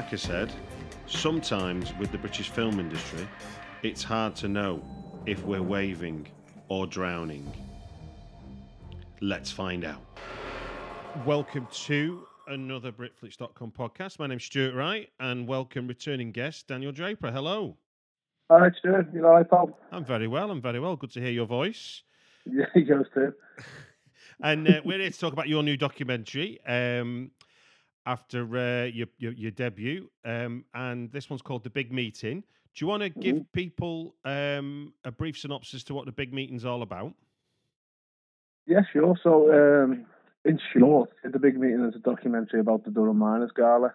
Parker said, sometimes with the British film industry, it's hard to know if we're waving or drowning. Let's find out. Welcome to another Britflicks.com podcast. My name's Stuart Wright, and welcome returning guest Daniel Draper. Hello. All right, Stuart. You all right, pal? I'm very well. I'm very well. Good to hear your voice. Yeah, yours too. And uh, we're here to talk about your new documentary um, after uh, your, your, your debut, um, and this one's called The Big Meeting. Do you want to give Mhm. people um, a brief synopsis to what the Big Meeting's all about? Yeah, sure. So, um, in short, the big meeting is a documentary about the Durham Miners Gala,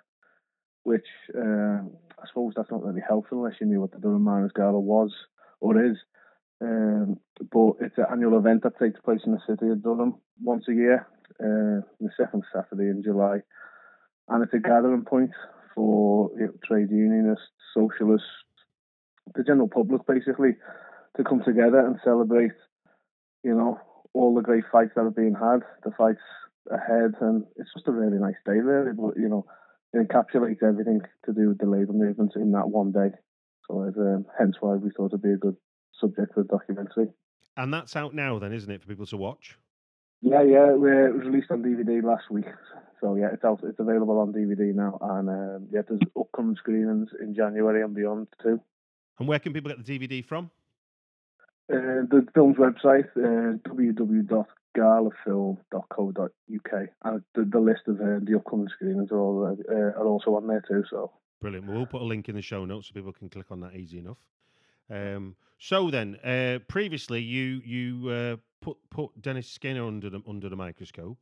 which uh, I suppose that's not really helpful unless you knew what the Durham Miners Gala was or is. Um, but it's an annual event that takes place in the city of Durham once a year, uh, the second Saturday in July, and it's a gathering point for you know, trade unionists, socialists, the general public, basically, to come together and celebrate. You know, all the great fights that have been had, the fights ahead, and it's just a really nice day, really. But you know, it encapsulates everything to do with the labour movement in that one day. So, it's, um, hence why we thought it'd be a good subject for a documentary. And that's out now, then, isn't it, for people to watch? Yeah, yeah, it was released on DVD last week. So yeah, it's out, it's available on DVD now, and um, yeah, there's upcoming screenings in January and beyond too. And where can people get the DVD from? Uh, the film's website, uh, www.galafilm.co.uk, and the, the list of uh, the upcoming screenings are, all, uh, are also on there too. So Brilliant. Well, we'll put a link in the show notes so people can click on that easy enough. Um, so then, uh, previously you you uh, put put Dennis Skinner under the under the microscope,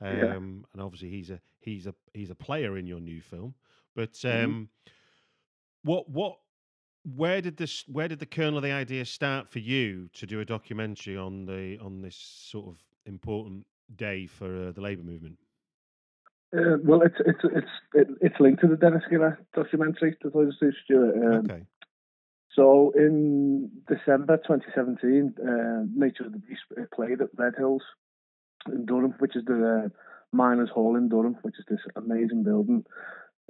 um, Yeah. and obviously he's a he's a he's a player in your new film. But Mhm. um, what what where did this where did the kernel of the idea start for you to do a documentary on the on this sort of important day for uh, the labour movement? uh, well, it's it's it's it's linked to the Dennis Skinner documentary. To tell you the truth, Stuart. Um, okay. So in December 2017, uh, Nature of the Beast uh, played at Red Hills in Durham, which is the uh, Miners Hall in Durham, which is this amazing building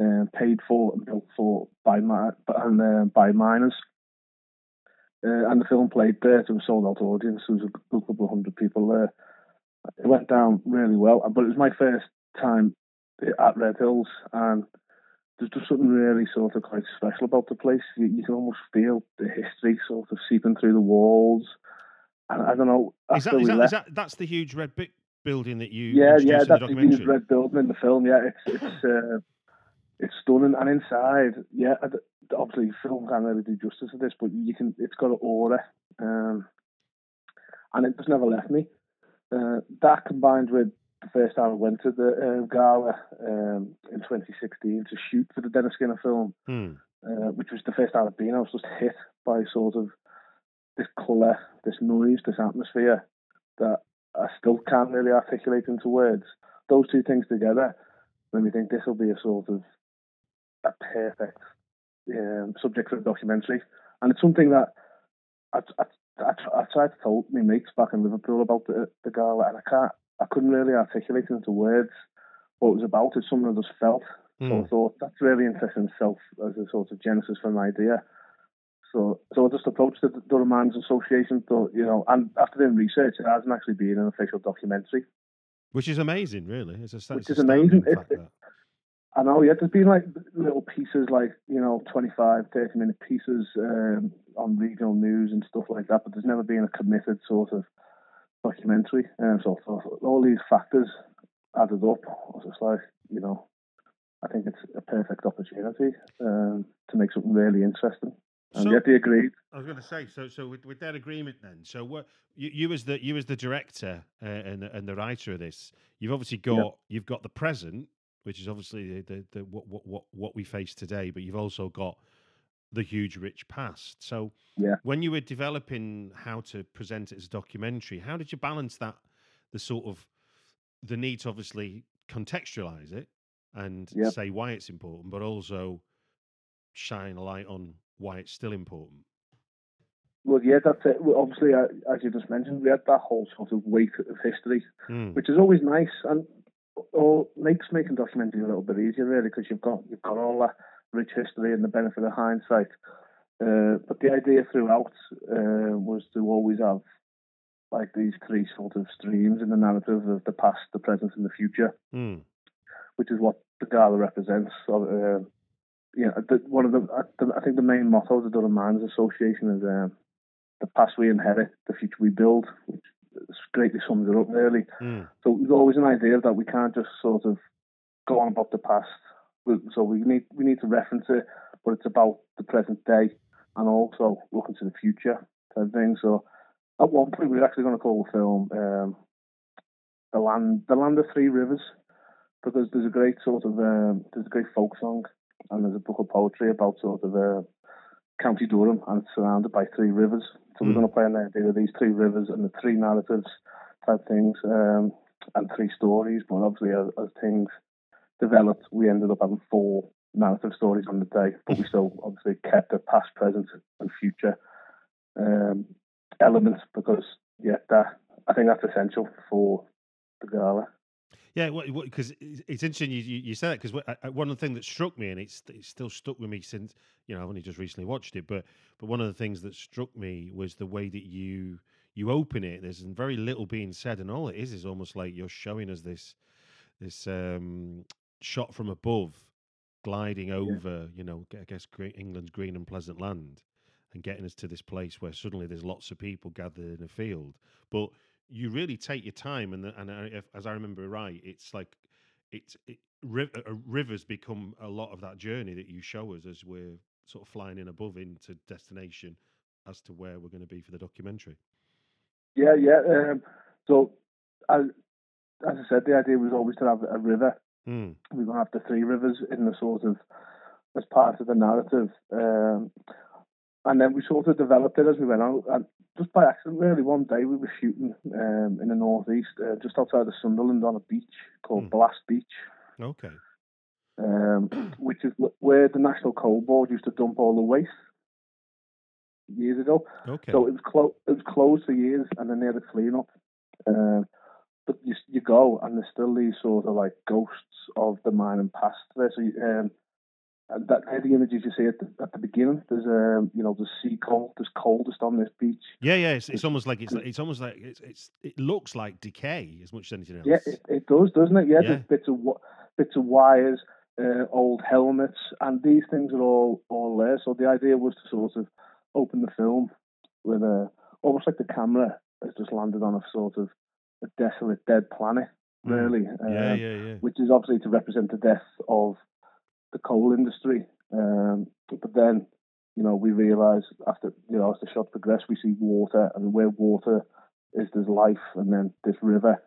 uh, paid for and built for by mi- and uh, by miners. Uh, and the film played there to a sold out audience. There was a couple of hundred people there. It went down really well, but it was my first time at Red Hills, and there's just something really sort of quite special about the place. You, you can almost feel the history sort of seeping through the walls. And I don't know. Is that, is, that, is that that's the huge red brick building that you yeah, yeah, in the that's the huge red building in the film. Yeah, it's it's uh, it's stunning, and inside, yeah, obviously film can't really do justice to this, but you can. It's got an aura, um, and it just never left me. Uh, that combined with the first time I went to the uh, gala um, in 2016 to shoot for the Dennis Skinner film, Hmm. uh, which was the first time I'd been. I was just hit by sort of this colour, this noise, this atmosphere that I still can't really articulate into words. Those two things together made me think this will be a sort of a perfect um, subject for a documentary, and it's something that I, I, I, I tried to tell my mates back in Liverpool about the, the gala, and I can't, I couldn't really articulate into words what it was about. It's something I just felt. So Hmm. I thought that's really interesting itself as a sort of genesis for an idea. So so I just approached the Durham Miners Association, thought, you know, and after doing research, it hasn't actually been an official documentary. Which is amazing, really. It's a, Which is amazing. It- it- I know, yeah, there's been like little pieces, like, you know, 25, 30 minute pieces um, on regional news and stuff like that, but there's never been a committed sort of documentary. And so I thought all these factors added up. I was just like, you know, I think it's a perfect opportunity um, to make something really interesting. And So- yet they agreed. I was going to say, so so with, with that agreement, then, so what you, you as the you as the director uh, and the- and the writer of this, you've obviously got Yeah. you've got the present, which is obviously the, the, the what, what what what we face today, but you've also got the huge rich past. So Yeah. when you were developing how to present it as a documentary, how did you balance that the sort of the need to obviously contextualize it and Yep. say why it's important, but also shine a light on why it's still important. Well, yeah, that's it. Well, obviously, uh, as you just mentioned, we had that whole sort of weight of history, Mm. which is always nice. And all makes making documentary a little bit easier, really, because you've got you've got all that rich history and the benefit of hindsight. Uh, but the idea throughout uh, was to always have like these three sort of streams in the narrative of the past, the present, and the future, mm. which is what the gala represents. So, uh, yeah, the, one of the I, think the main motto of the Durham Miners Association is um, the past we inherit, the future we build, which greatly sums it up really. Mm. So there's always an idea that we can't just sort of go on about the past. So we need we need to reference it, but it's about the present day and also looking to the future type thing. So at one point we were actually going to call the film um, the land the land of three rivers because there's a great sort of um, there's a great folk song and there's a book of poetry about sort of uh, County Durham and it's surrounded by three rivers. So mm. we're hmm. going to play an idea of these three rivers and the three narratives type things um, and three stories. But obviously, as, as, things developed, we ended up having four narrative stories on the day, but we still obviously kept the past, present, and future um, elements because yeah, that I think that's essential for the gala. Yeah, because it's interesting you, you, said that because one of the things that struck me, and it's it's still stuck with me since you know I've only just recently watched it, but but one of the things that struck me was the way that you you open it. There's very little being said, and all it is is almost like you're showing us this this um, shot from above, gliding over, yeah. you know, I guess England's green and pleasant land, and getting us to this place where suddenly there's lots of people gathered in a field, but you really take your time, and the, and if, as I remember right, it's like it's it, uh, rivers become a lot of that journey that you show us as we're sort of flying in above into destination as to where we're going to be for the documentary. Yeah, yeah. Um, so, as, as I said, the idea was always to have a river. Mm. We're going to have the three rivers in the sort of as part of the narrative. Um, and then we sort of developed it as we went on. And just by accident, really, one day we were shooting um, in the northeast, uh, just outside of Sunderland, on a beach called mm. Blast Beach. Okay. Um, which is where the National Coal Board used to dump all the waste years ago. Okay. So it was closed. It was closed for years, and then they had a clean up. Um, but you you go, and there's still these sort of like ghosts of the mining past there. So you, um, and that the images you see at the, at the beginning. There's um, you know, there's sea coal, there's coldest on this beach. Yeah, yeah. It's, it's almost like it's it's almost like it's, it's it looks like decay as much as anything else. Yeah, it, it does, doesn't it? Yeah, yeah. there's bits of bits of wires, uh, old helmets, and these things are all all there. So the idea was to sort of open the film with a almost like the camera has just landed on a sort of a desolate, dead planet, hmm. really. Yeah, um, yeah, yeah. Which is obviously to represent the death of the coal industry. Um, but then, you know, we realise after you know as the shot progressed, we see water, and where water is, there's life, and then this river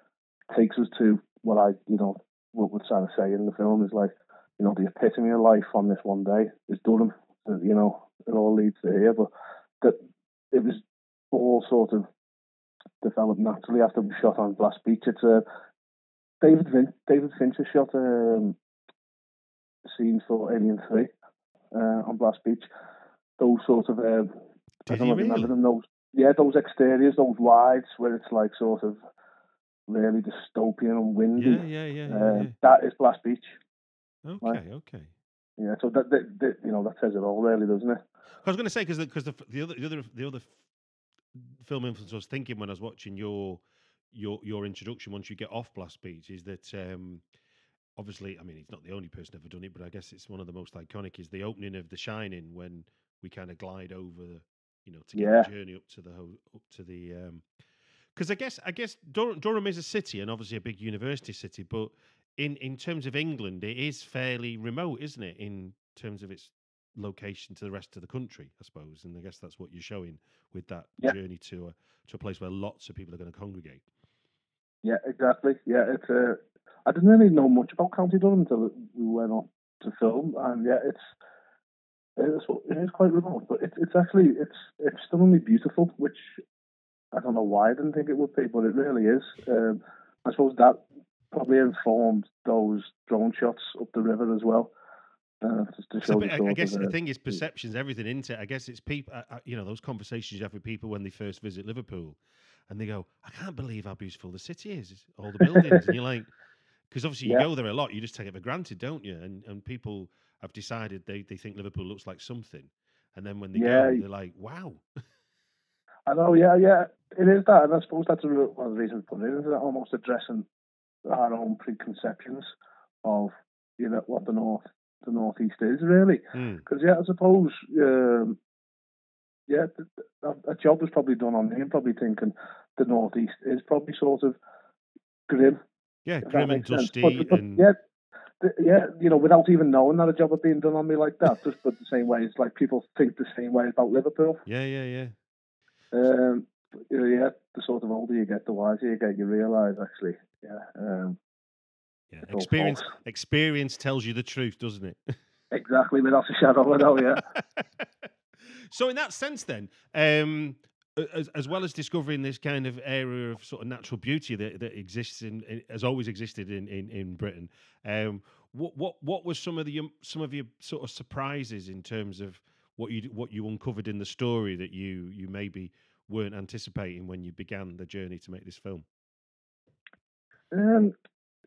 takes us to what I, you know, what we're trying to say in the film is like, you know, the epitome of life on this one day is Durham. You know, it all leads to here, but that it was all sort of developed naturally after we shot on Blast Beach. It's a David David Fincher shot um, scenes for Alien Three uh, on Blast Beach. Those sort of uh, I don't really? remember them. Those yeah, those exteriors, those wides where it's like sort of really dystopian and windy. Yeah, yeah, yeah. Uh, yeah. That is Blast Beach. Okay, okay. Yeah, so that, that, that, you know that says it all, really, doesn't it? I was going to say because because the, the, other the other the other film influence I was thinking when I was watching your your your introduction once you get off Blast Beach is that um, obviously I mean he's not the only person ever done it, but I guess it's one of the most iconic is the opening of The Shining when we kind of glide over you know to get yeah. the journey up to the up to the because um, I guess I guess Dur- Durham is a city and obviously a big university city, but in in terms of England, it is fairly remote, isn't it? In terms of its location to the rest of the country, I suppose, and I guess that's what you're showing with that yeah. journey to a to a place where lots of people are going to congregate. Yeah, exactly. Yeah, it's a. I didn't really know much about County Durham until we went on to film, and yeah, it's it's it is quite remote, but it's it's actually it's it's stunningly beautiful, which I don't know why I didn't think it would be, but it really is. Um, I suppose that probably informed those drone shots up the river as well. Uh, bit, I, guess the, thing is perceptions, everything into it. I guess it's people, uh, uh, you know, those conversations you have with people when they first visit Liverpool, and they go, "I can't believe how beautiful the city is, all the buildings," and you're like, Because obviously you Yeah. go there a lot, you just take it for granted, don't you? And and people have decided they, they think Liverpool looks like something, and then when they Yeah. go, they're like, wow. I know, yeah, yeah, it is that, and I suppose that's one of the reasons for it, it? Almost addressing our own preconceptions of you know what the north, the northeast is really. Hmm. Because yeah, I suppose um, yeah, a, job was probably done on me. I'm probably thinking the northeast is probably sort of grim, Yeah, if grim and dusty, But, but and yeah, yeah, you know, without even knowing that a job had been done on me like that, just but the same way it's like people think the same way about Liverpool. yeah, yeah, yeah. Um, yeah, the sort of older you get, the wiser you get. You realise actually, yeah, um, Yeah, experience experience tells you the truth, doesn't it? exactly without a shadow of a doubt. Yeah, so in that sense, then, um, as, as well as discovering this kind of area of sort of natural beauty that, that exists in, in has always existed in in, in Britain, um, what what what was some of the um, some of your sort of surprises in terms of what you what you uncovered in the story that you you maybe weren't anticipating when you began the journey to make this film? um,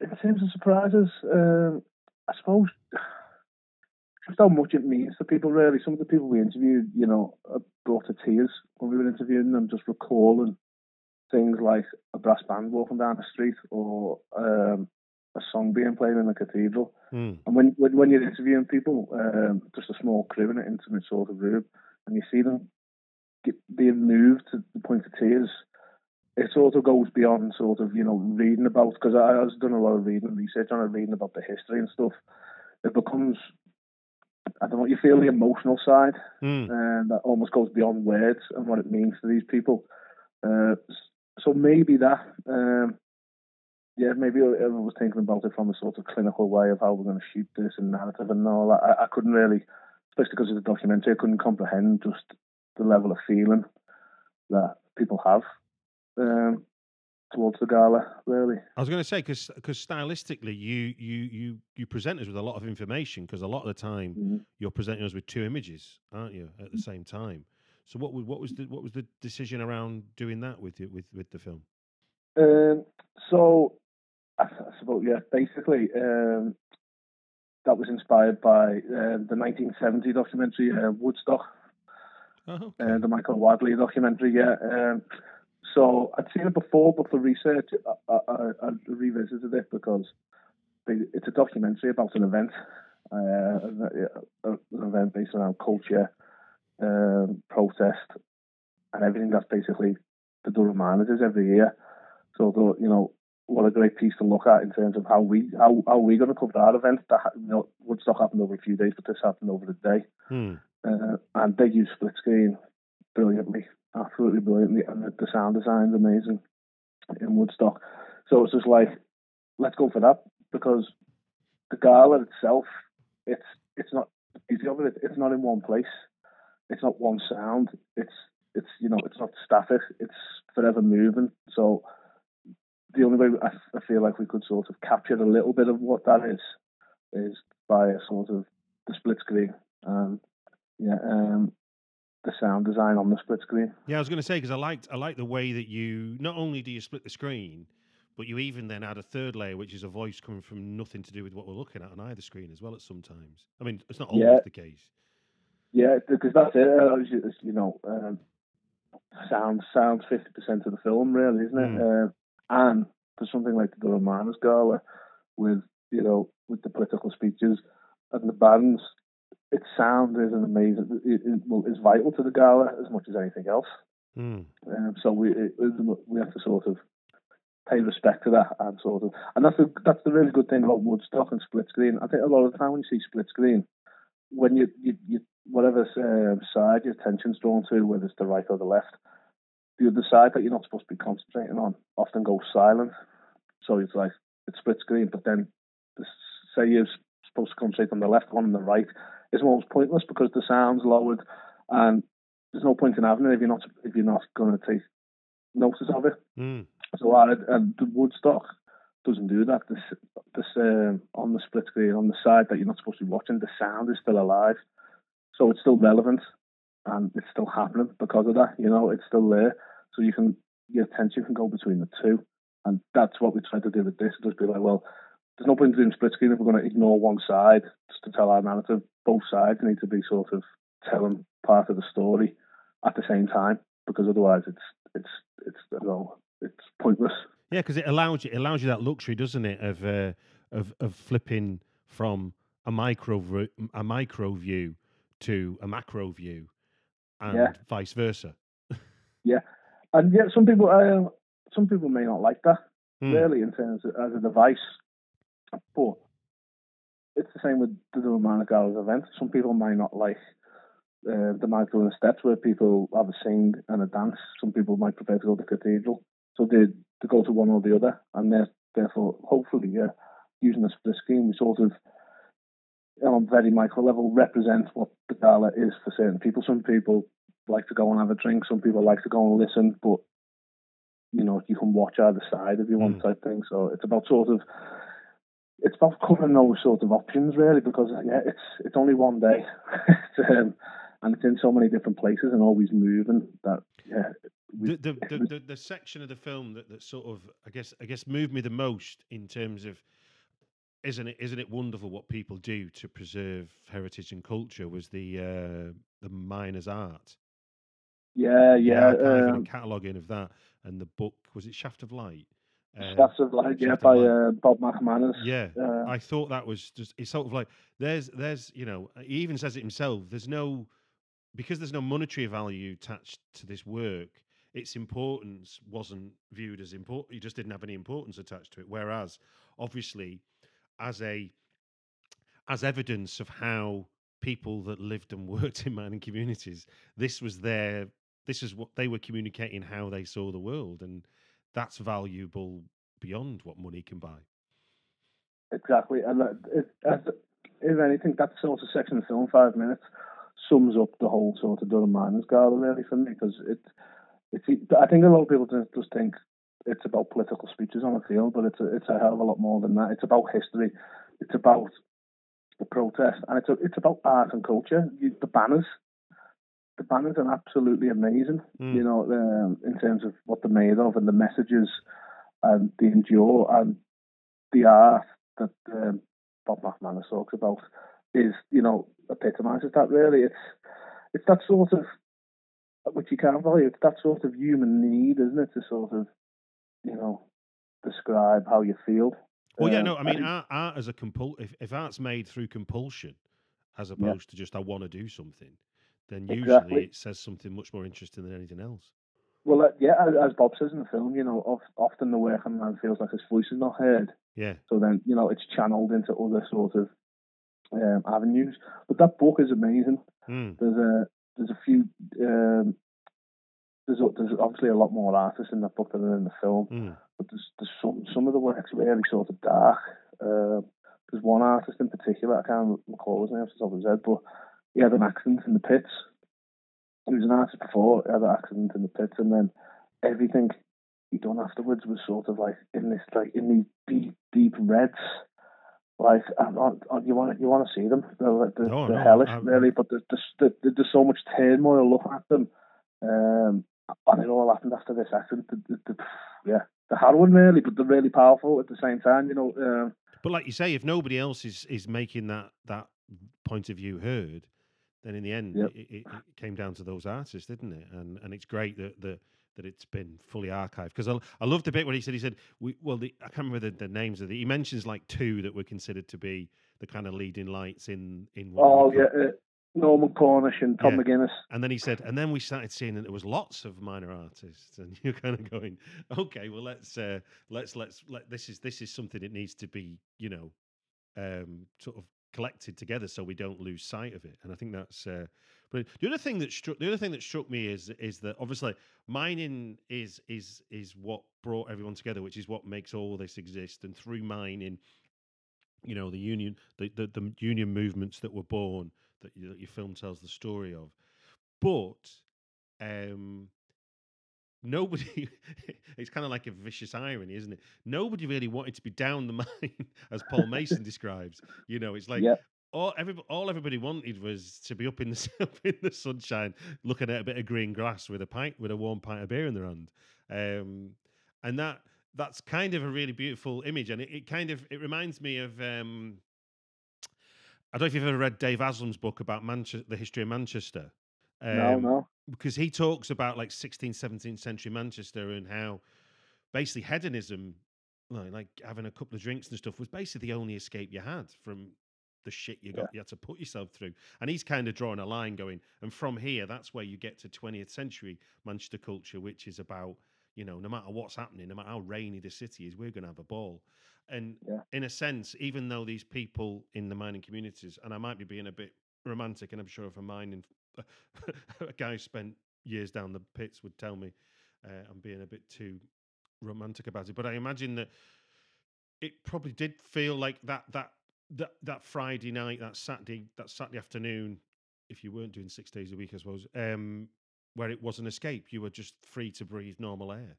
in terms of surprises, um, I suppose just how much it means to people. Really, some of the people we interviewed, you know, brought to tears when we were interviewing them, just recalling things like a brass band walking down the street or um, a song being played in a cathedral. Hmm. And when when, when you're interviewing people, um, just a small crew in an intimate sort of room, and you see them get, being moved to the point of tears, it sort of goes beyond sort of you know reading about because I, I was doing a lot of reading and research on it, reading about the history and stuff. It becomes I don't know. You feel the emotional side, and that almost goes beyond words and what it means to these people. Uh, so maybe that, um, yeah, maybe I was thinking about it from a sort of clinical way of how we're going to shoot this and narrative and all that. I, I couldn't really, especially because of the documentary, I couldn't comprehend just the level of feeling that people have um, towards the gala. Really, I was going to say because stylistically you you you you present us with a lot of information because a lot of the time Mhm. you're presenting us with two images, aren't you, at the same time? So what was what was the what was the decision around doing that with you with with the film? Um, so, I, I suppose, yeah, basically, um, that was inspired by uh, the 1970 documentary uh, Woodstock, Oh, uh, the Michael Wadleigh documentary. Yeah. Um, so I'd seen it before, but for research, I, I, I revisited it because it's a documentary about an event, uh, an an event based around culture, um, protest, and everything that's basically the Durham Miners is every year. So, the, you know, what a great piece to look at in terms of how we how how we going to cover our event. That ha- you know, Woodstock happened over a few days, but this happened over the day Hmm. uh, and they use split screen brilliantly, absolutely brilliantly, and the, the sound design's amazing in Woodstock. So it's just like, let's go for that because the gala itself, it's it's not beauty of it. It's not in one place. It's not one sound. It's it's you know it's not static. It's forever moving. So the only way I, I feel like we could sort of capture a little bit of what that is is by a sort of the split screen and yeah, um, the sound design on the split screen. Yeah, I was going to say because I liked I like the way that you not only do you split the screen, but you even then add a third layer, which is a voice coming from nothing to do with what we're looking at on either screen as well. At sometimes, I mean, it's not always Yeah. the case. Yeah, because that's it. Uh, you know, um, sound sounds fifty percent of the film, really, isn't it? Uh, and for something like the Miners Gala, with you know, with the political speeches and the bands, its sound is an amazing. It, it, well, is vital to the gala as much as anything else. Hmm. Um, so we it, we have to sort of pay respect to that and sort of, and that's the that's the really good thing about Woodstock and split screen. I think a lot of the time when you see split screen, when you you, you whatever um, side your attention's drawn to, whether it's the right or the left, the other side that you're not supposed to be concentrating on often goes silent. So it's like it's split screen, but then the, say you're supposed to concentrate on the left one and the right, it's almost pointless because the sound's lowered and there's no point in having it if you're not if you're not going to take notice of it. Hmm. So and the Woodstock doesn't do that. This, this um, on the split screen on the side that you're not supposed to be watching, the sound is still alive, so it's still relevant and it's still happening because of that. You know, it's still there, so you can your attention can go between the two, and that's what we try to do with this. Just be like, well, there's no point in doing split screen if we're going to ignore one side just to tell our narrative. Both sides need to be sort of telling part of the story at the same time because otherwise it's it's it's you know, it's pointless. Yeah, because it allows you it allows you that luxury, doesn't it, of uh, of of flipping from a micro a micro view to a macro view, and Yeah. vice versa. Yeah, and yet some people um, some people may not like that Hmm. really in terms of as a device, but it's the same with the Hours event. Some people might not like uh, the micro and steps where people have a sing and a dance. Some people might prefer to go to the cathedral, so they to go to one or the other, and therefore, hopefully, yeah, using the split screen, we sort of on a very micro level represent what the gala is for certain people. Some people like to go and have a drink. Some people like to go and listen, but you know you can watch either side if you want Mm. type thing. So it's about sort of it's about covering those sort of options really because yeah, it's it's only one day, it's, um, and it's in so many different places and always moving that yeah. we- The, the, the, the, section of the film that, that sort of I guess I guess moved me the most in terms of isn't it isn't it wonderful what people do to preserve heritage and culture was the uh, the miners art yeah, the yeah. Um, and cataloguing of that and the book was it Shaft of Light Uh, Shafts of Light, yeah, by uh, Bob McManners. yeah Uh, I thought that was just it's sort of like there's there's you know he even says it himself there's no because there's no monetary value attached to this work its importance wasn't viewed as important you just didn't have any importance attached to it. Whereas obviously as a as evidence of how people that lived and worked in mining communities this was their this is what they were communicating how they saw the world. And that's valuable beyond what money can buy Exactly, and that, it, if anything, that sort of section of film, five minutes, sums up the whole sort of Durham Miners Gala really for me because it, it's. I think a lot of people just, just think it's about political speeches on the field, but it's a, it's a hell of a lot more than that. It's about history, it's about the protest, and it's a, it's about art and culture. You, the banners, the banners are absolutely amazing. Mm. You know, um, in terms of what they're made of and the messages and the endure and the art that um, Bob McManners talks about is, you know, epitomises that really. It's it's that sort of which you can't value. It's that sort of human need, isn't it, to sort of, you know, describe how you feel. Well, yeah, Um, no, I mean, art, art as a compul if, if art's made through compulsion as opposed to just I want to do something, then usually Exactly. it says something much more interesting than anything else. well, uh, yeah, as, Bob says in the film, you know, of, often the working man feels like his voice is not heard. Yeah, So then, you know, it's channeled into other sort of um, avenues. But that book is amazing. mm. There's a there's a few um, there's a, there's obviously a lot more artists in that book than in the film, Mm. but there's there's some some of the works really sort of dark. Uh, there's one artist in particular I can't recall his name off the top of his head, but he had an accident in the pits. He was an artist before, he had an accident in the pits, and then everything he done afterwards was sort of like in this like in these deep deep reds. Like I, I, I- you want you want to see them? They're, they're, No, they're no, hellish, I- I- really. But there's, there's there's there's so much turmoil looking at them, um, and it all happened after this accident. The, the, the, yeah, the harrowing really, but they're really powerful at the same time. You know, um, But like you say, if nobody else is is making that that point of view heard, then in the end, Yep. it, it, it came down to those artists, didn't it? And and it's great that that that it's been fully archived because I, I love the bit when he said he said we well the, I can't remember the, the names of the he mentions like two that were considered to be the kind of leading lights in in oh yeah, uh, Norman Cornish and Tom Yeah. McGuinness. And then he said, and then we started seeing that there was lots of minor artists, and you're kind of going, okay, well let's uh, let's let's let this is this is something that needs to be you know um, sort of collected together so we don't lose sight of it. And I think that's. Uh, but the other thing that struck the other thing that struck me is is that obviously mining is is is what brought everyone together, which is what makes all this exist. And through mining, you know, the union the the, the union movements that were born that, you, that your film tells the story of. But um, nobody, it's kind of like a vicious irony, isn't it? Nobody really wanted to be down the mine, as Paul Mason describes. You know, it's like Yeah. all every, all everybody wanted was to be up in the up in the sunshine, looking at a bit of green grass with a pint with a warm pint of beer in their hand, um, and that that's kind of a really beautiful image, and it, it kind of it reminds me of. Um, I don't know if you've ever read Dave Haslam's book about Manchester, the history of Manchester. Um, no, no. Because he talks about like 16th, 17th century Manchester and how basically hedonism, like, like having a couple of drinks and stuff, was basically the only escape you had from the shit you got yeah. you had to put yourself through. And he's kind of drawing a line going, and from here, that's where you get to 20th century Manchester culture, which is about you know, no matter what's happening, no matter how rainy the city is, we're going to have a ball. And yeah. in a sense, even though these people in the mining communities, and I might be being a bit romantic, and I'm sure if a mining a guy who spent years down the pits would tell me uh, I'm being a bit too romantic about it, but I imagine that it probably did feel like that that that that Friday night, that Saturday, that Saturday afternoon, if you weren't doing six days a week, I suppose, um, where it was an escape. You were just free to breathe normal air.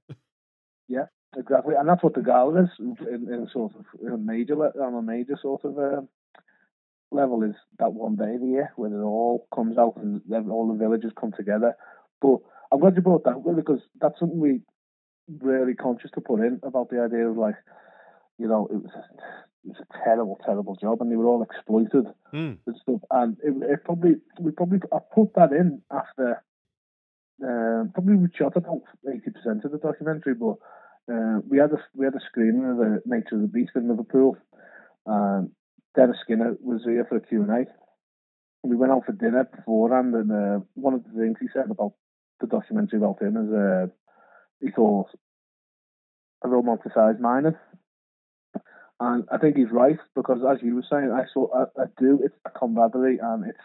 yeah, exactly, and that's what the gala is in, in sort of a major on a major sort of um, level is that one day of the year when it all comes out and all the villages come together. But I'm glad you brought that up because that's something we really conscious to put in about the idea of like, you know, it was a, it was a terrible, terrible job, and they were all exploited mm. and stuff. And it, it probably we probably I put that in after uh, probably we shot about eighty percent of the documentary, but uh, we had a we had a screening of the Nature of the Beast in Liverpool, and Dennis Skinner was here for a Q and A. We went out for dinner beforehand, and uh, one of the things he said about the documentary about him is uh, he thought a romanticised mining. And I think he's right because, as you were saying, I saw I, I do. It's a camaraderie and it's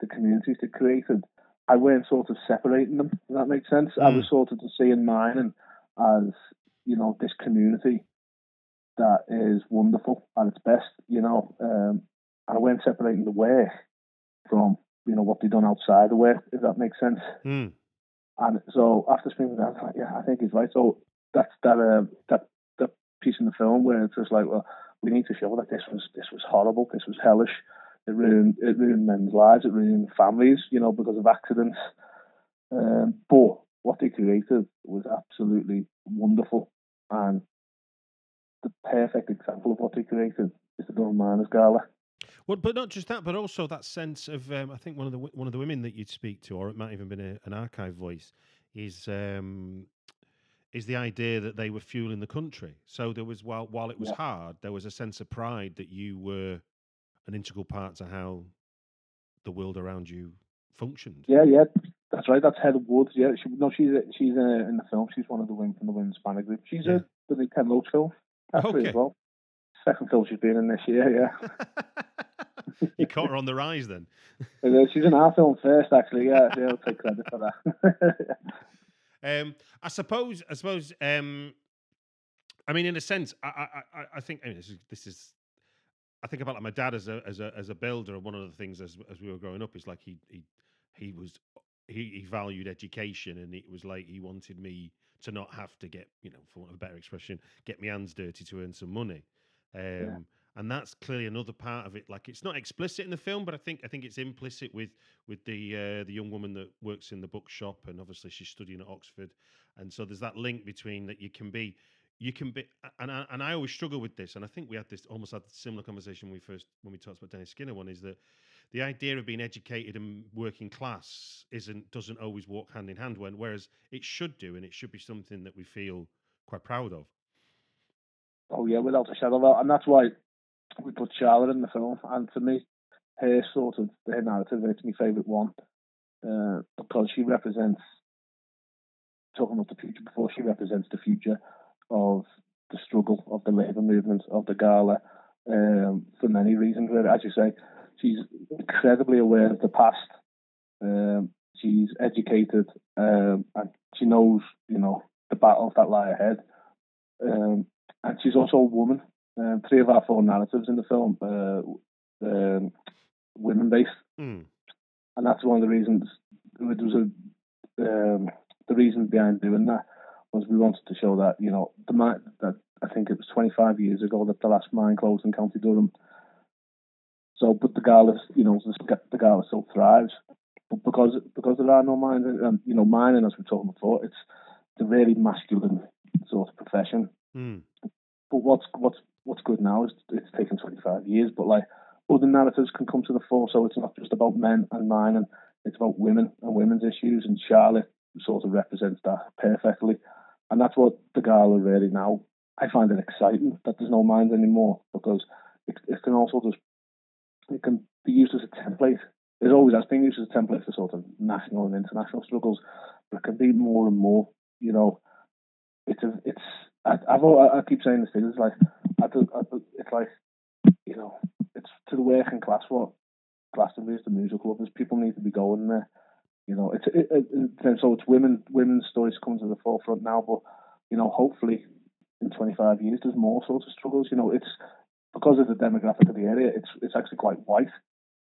the communities that created I weren't sort of separating them. Does that makes sense? Mm. I was sort of seeing mining as you know this community that is wonderful at its best. You know, um, and I weren't separating the work from you know what they've done outside the work. If that makes sense. Mm. And so after speaking that, like, yeah, I think he's right. So that's that uh, that that piece in the film where it's just like, well, we need to show that this was this was horrible, this was hellish it ruined it ruined men's lives, it ruined families, you know, because of accidents. Um, but what they created was absolutely wonderful, and the perfect example of what they created is the Miners Gala. Well, but not just that, but also that sense of um, I think one of the one of the women that you'd speak to, or it might even been a, an archive voice, is um, is the idea that they were fueling the country. So there was while while it was yeah. hard, there was a sense of pride that you were an integral part to how the world around you functioned. Yeah, yeah, that's right. That's Heather Woods. Yeah, she, no, she's a, she's a, in the film. She's one of the women from the Women's Banner Group. She's yeah. a the Ken Loach film actually okay. as well. Second film she's been in this year. Yeah. you caught her on the rise then. she's in our film first, actually. Yeah, yeah I'll take credit for that. um, I suppose. I suppose. Um, I mean, in a sense, I, I, I think I mean, this is this is I think about like my dad as a as a as a builder, and one of the things as as we were growing up is like he he he was he, he valued education, and it was like he wanted me to not have to get you know, for want of a better expression, get my hands dirty to earn some money. Um, yeah. And that's clearly another part of it. Like it's not explicit in the film, but I think I think it's implicit with with the uh, the young woman that works in the bookshop, and obviously she's studying at Oxford, and so there's that link between that you can be you can be and I, and I always struggle with this and I think we had this almost had a similar conversation when we first when we talked about Dennis Skinner one is that the idea of being educated and working class isn't doesn't always walk hand in hand when whereas it should do and it should be something that we feel quite proud of. Oh yeah without a shadow of a and that's why we put Charlotte in the film. And for me her sort of her narrative it's my favourite one uh, because she represents talking about the future before she represents the future of the struggle of the labour movement of the Gala um, for many reasons. As you say, she's incredibly aware of the past. Um, she's educated um, and she knows, you know, the battles that lie ahead. Um, and she's also a woman. Um, three of our four narratives in the film uh, um, women based, mm. and that's one of the reasons. There was a the reason behind doing that was we wanted to show that you know the mine that I think it was 25 years ago that the last mine closed in County Durham. So, but the Gala, you know, the Gala still thrives, but because because there are no mines, um, you know, mining as we talked before, it's it's a really masculine sort of profession. Mm. what's what's what's good now is it's taken 25 years, but like other narratives can come to the fore. So it's not just about men and mine, and it's about women and women's issues. And Charlotte sort of represents that perfectly, and that's what the gala really now. I find it exciting that there's no minds anymore because it, it can also just it can be used as a template. It always has been used as a template for sort of national and international struggles, but it can be more and more. You know, it's a, it's I, I've I keep saying this thing. It's like I do, I do, it's like you know, it's to the working class what Glastonbury is the music club is. People need to be going there. You know, it's it, it, so it's women women's stories come to the forefront now, but you know, hopefully in 25 years there's more sorts of struggles. You know, it's because of the demographic of the area, it's it's actually quite white,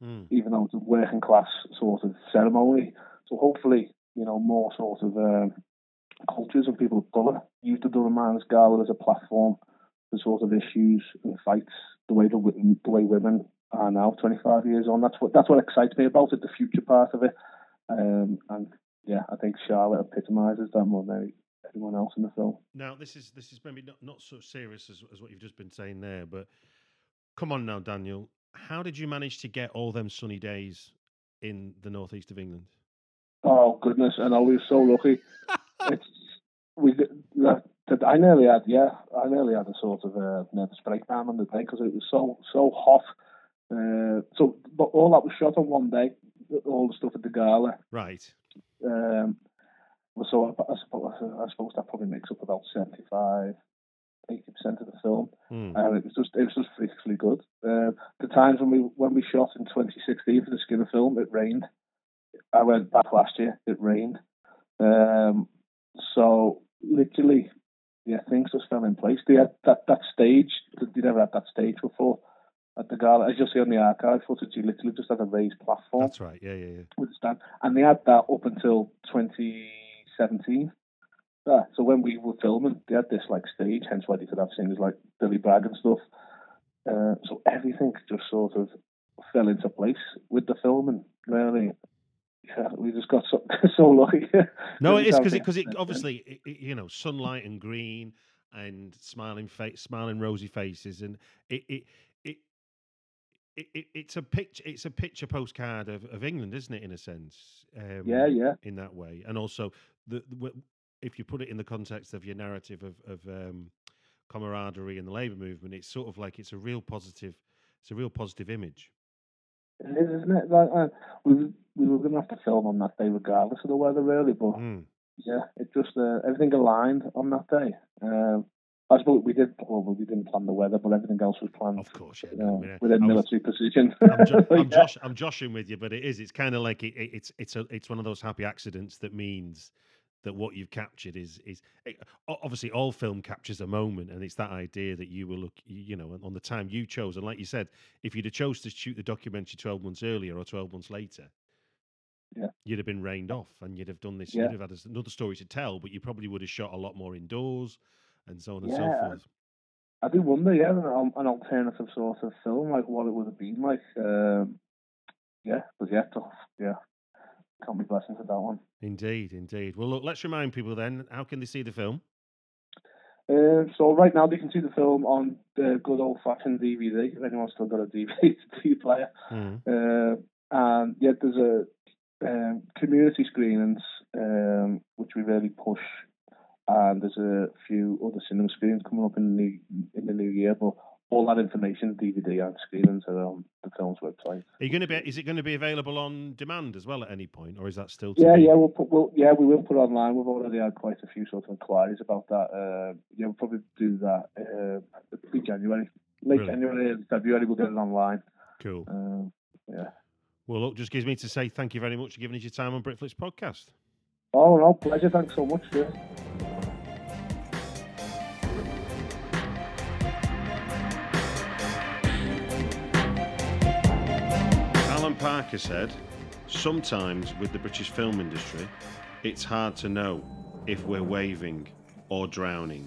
mm. even though it's a working class sort of ceremony. So hopefully, you know, more sort of um, cultures and people of colour use the Durham Miners Gala as a platform for sort of issues and fights the way the, the way women are now, 25 years on. That's what that's what excites me about it, the future part of it. Um, and yeah, I think Charlotte epitomises that more than anyone else in the film. Now, this is this is maybe not, not so serious as, as what you've just been saying there, but come on now, Daniel. How did you manage to get all them sunny days in the northeast of England? Oh goodness, and I was so lucky. it's we that, that I nearly had yeah I nearly had a sort of a nervous breakdown on the day because it was so so hot. Uh, so but all that was shot on one day. All the stuff at the gala. Right. Um, so I, I, suppose, I suppose that probably makes up about 75, 80 percent of the film, mm. and it was just it was just freakishly good. Uh, the times when we when we shot in 2016 for the Skinner film, it rained. I went back last year, it rained. Um, so literally, yeah, things just fell in place. They had that, that stage, they never had that stage before at the gala. As you'll see on the archive footage, you literally just had a raised platform. That's right, yeah, yeah, yeah. With a stand. And they had that up until 2017. Yeah, so when we were filming, they had this like stage, hence why they could have singers like Billy Bragg and stuff. Uh, so everything just sort of fell into place with the filming, really yeah, we just got so, so lucky. no, it is because it because it obviously it, it, you know sunlight and green and smiling face, smiling rosy faces, and it it. it it, it, it's a picture. It's a picture postcard of, of England, isn't it? In a sense, um, yeah, yeah. In that way, and also the, the, if you put it in the context of your narrative of, of um, camaraderie and the labour movement, it's sort of like it's a real positive. It's a real positive image. It is, isn't it? Like, uh, we we were going to have to film on that day regardless of the weather, really. But mm. yeah, it just uh, everything aligned on that day. Um, I suppose we did. Well, we didn't plan the weather, but everything else was planned. Of course, yeah. Uh, within military was, precision. I'm, jo- I'm. Josh, I'm joshing with you, but it is. It's kind of like it, it, it's it's a it's one of those happy accidents that means that what you've captured is is eh, obviously all film captures a moment and it's that idea that you will look you know on the time you chose and like you said if you'd have chose to shoot the documentary 12 months earlier or 12 months later yeah. you'd have been rained off and you'd have done this yeah. you'd have had another story to tell but you probably would have shot a lot more indoors and so on and yeah. so forth I do wonder, yeah, an, an alternative sort of film, like what it would have been like. Um, yeah, but yeah, tough. Yeah, can't be blessings with that one. Indeed, indeed. Well, look, let's remind people then how can they see the film? Uh, so right now they can see the film on the good old fashioned DVD. If anyone's still got a DVD player, mm. uh, and yeah, there's a um, community screenings um, which we really push, and there's a few other cinema screenings coming up in the in the new year. But all that information, DVD and screenings, are on the film's website. Are you going to be? Is it going to be available on demand as well at any point, or is that still? yeah, be? yeah, we'll put. We'll, yeah, we will put online. We've already had quite a few sort of inquiries about that. Uh, yeah, we'll probably do that. Uh, January, late Brilliant. January, February. We'll get it online. Cool. Uh, yeah. Well, look, just gives me to say thank you very much for giving us your time on Britflicks podcast. Oh no, pleasure. Thanks so much. Yeah. Parker said, Sometimes with the British film industry, it's hard to know if we're waving or drowning.